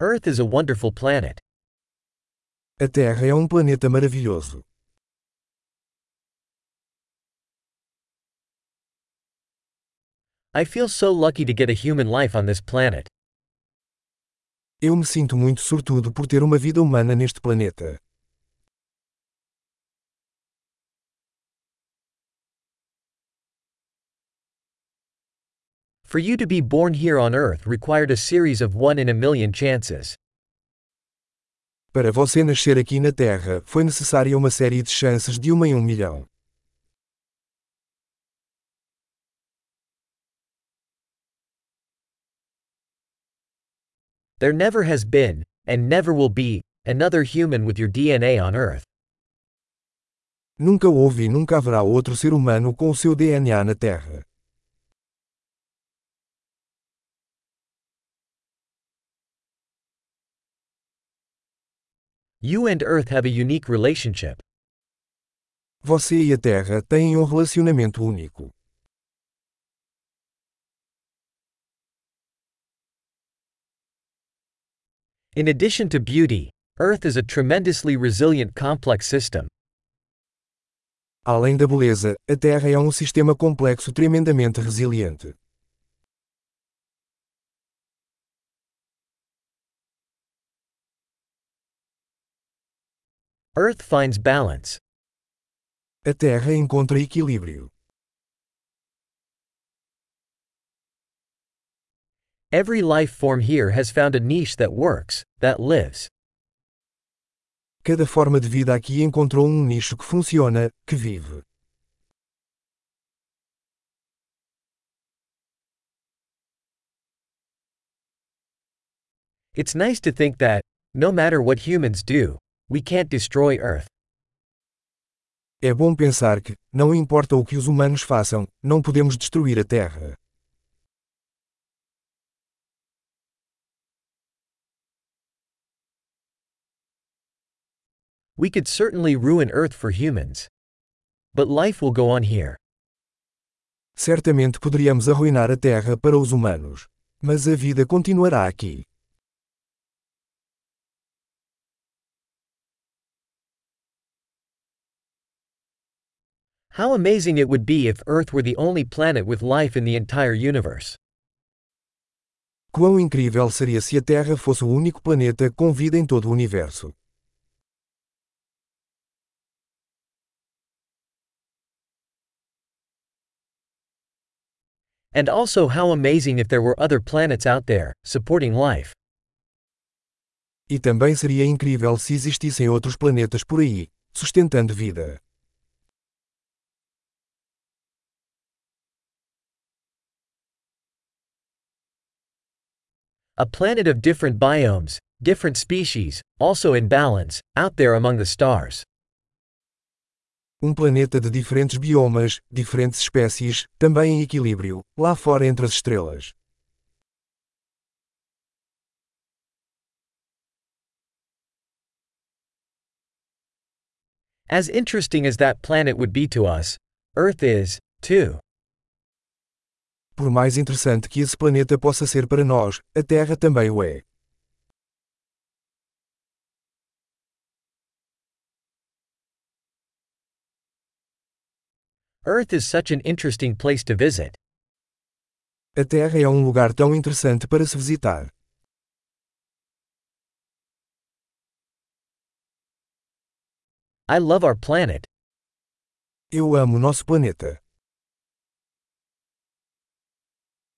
Earth is a wonderful planet. A Terra é um planeta maravilhoso. I feel so lucky to get a human life on this planet. Eu me sinto muito sortudo por ter uma vida humana neste planeta. For you to be born here on Earth required a series of one in a million chances. Para você nascer aqui na Terra, foi necessária uma série de chances de uma em um milhão. There never has been, and never will be, another human with your DNA on Earth. Nunca houve e nunca haverá outro ser humano com o seu DNA na Terra. You and Earth have a unique relationship. Você e a Terra têm um relacionamento único. In addition to beauty, Earth is a tremendously resilient complex system. Além da beleza, a Terra é um sistema complexo tremendamente resiliente. Earth finds balance. A Terra encontra equilíbrio. Every life form here has found a niche that works, that lives. Cada forma de vida aqui encontrou um nicho que funciona, que vive. It's nice to think that, no matter what humans do, we can't destroy Earth. É bom pensar que, não importa o que os humanos façam, não podemos destruir a Terra. We could certainly ruin Earth for humans. But life will go on here. Certamente poderíamos arruinar a Terra para os humanos. Mas a vida continuará aqui. How amazing it would be if Earth were the only planet with life in the entire universe. Quão incrível seria se a Terra fosse o único planeta com vida em todo o universo. And also how amazing if there were other planets out there, supporting life. E também seria incrível se existissem outros planetas por aí, sustentando vida. A planet of different biomes, different species, also in balance, out there among the stars. Um planeta de diferentes biomas, diferentes espécies, também em equilíbrio, lá fora entre as estrelas. As interesting as that planet would be to us, Earth is, too. Por mais interessante que esse planeta possa ser para nós, a Terra também o é. Earth is such an interesting place to visit. A Terra é um lugar tão interessante para se visitar. I love our planet. Eu amo nosso planeta.